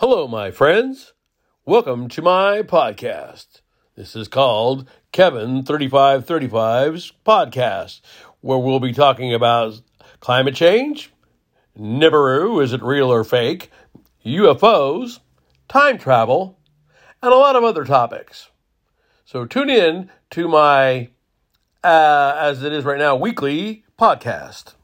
Hello, my friends. Welcome to my podcast. This is called Kevin 3535's podcast, where we'll be talking about climate change, Nibiru, is it real or fake, UFOs, time travel, and a lot of other topics. So tune in to my, uh, as it is right now, weekly podcast.